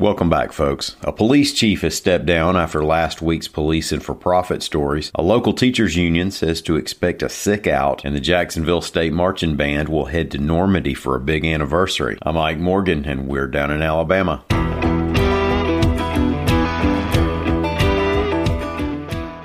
Welcome back, folks. A police chief has stepped down after last week's police and for profit stories. A local teachers union says to expect a sick out, and the Jacksonville State Marching Band will head to Normandy for a big anniversary. I'm Mike Morgan, and we're down in Alabama.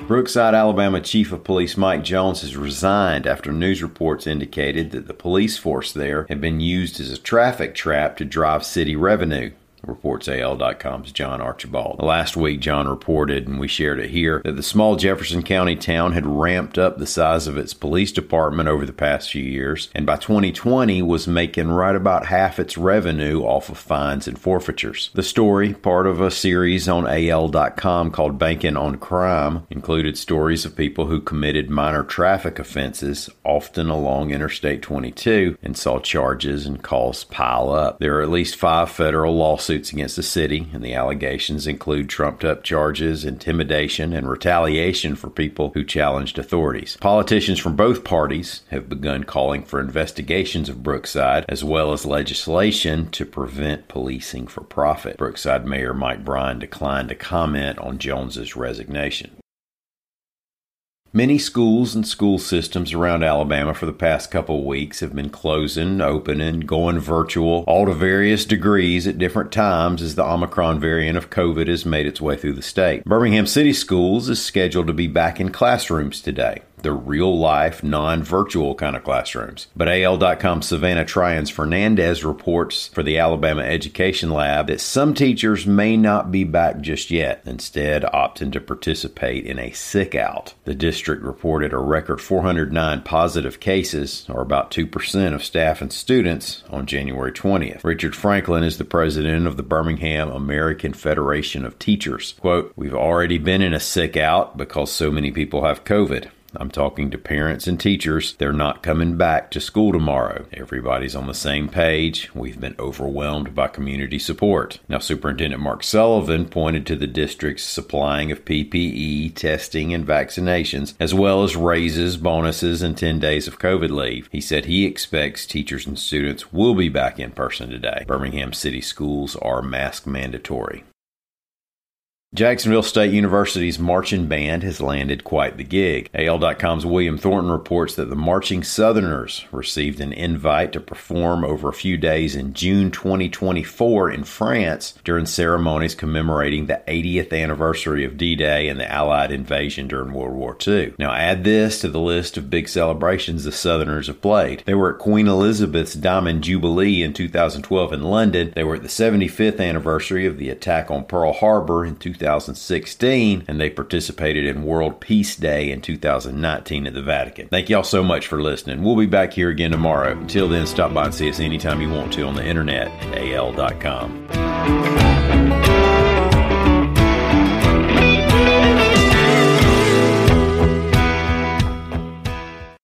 Brookside, Alabama Chief of Police Mike Jones has resigned after news reports indicated that the police force there had been used as a traffic trap to drive city revenue reports AL.com's John Archibald. Last week, John reported, and we shared it here, that the small Jefferson County town had ramped up the size of its police department over the past few years, and by 2020 was making right about half its revenue off of fines and forfeitures. The story, part of a series on AL.com called Banking on Crime, included stories of people who committed minor traffic offenses, often along Interstate 22, and saw charges and calls pile up. There are at least five federal lawsuits lawsuits against the city, and the allegations include trumped up charges, intimidation, and retaliation for people who challenged authorities. Politicians from both parties have begun calling for investigations of Brookside, as well as legislation to prevent policing for profit. Brookside Mayor Mike Bryan declined to comment on Jones's resignation. Many schools and school systems around Alabama for the past couple of weeks have been closing, opening, going virtual, all to various degrees at different times as the Omicron variant of COVID has made its way through the state. Birmingham City Schools is scheduled to be back in classrooms today the real life, non virtual kind of classrooms. But AL.com Savannah Tryens Fernandes reports for the Alabama Education Lab that some teachers may not be back just yet, instead, opting to participate in a sick out. The district reported a record 409 positive cases, or about 2% of staff and students, on January 20th. Richard Franklin is the president of the Birmingham American Federation of Teachers. Quote, We've already been in a sick out because so many people have COVID. I'm talking to parents and teachers. They're not coming back to school tomorrow. Everybody's on the same page. We've been overwhelmed by community support. Now, Superintendent Mark Sullivan pointed to the district's supplying of PPE, testing, and vaccinations, as well as raises, bonuses, and 10 days of COVID leave. He said he expects teachers and students will be back in person today. Birmingham City schools are mask mandatory. Jacksonville State University's marching band has landed quite the gig. AL.com's William Thornton reports that the Marching Southerners received an invite to perform over a few days in June 2024 in France during ceremonies commemorating the 80th anniversary of D Day and the Allied invasion during World War II. Now, add this to the list of big celebrations the Southerners have played. They were at Queen Elizabeth's Diamond Jubilee in 2012 in London, they were at the 75th anniversary of the attack on Pearl Harbor in 2000. 2016, and they participated in World Peace Day in 2019 at the Vatican. Thank y'all so much for listening. We'll be back here again tomorrow. Until then, stop by and see us anytime you want to on the internet at al.com.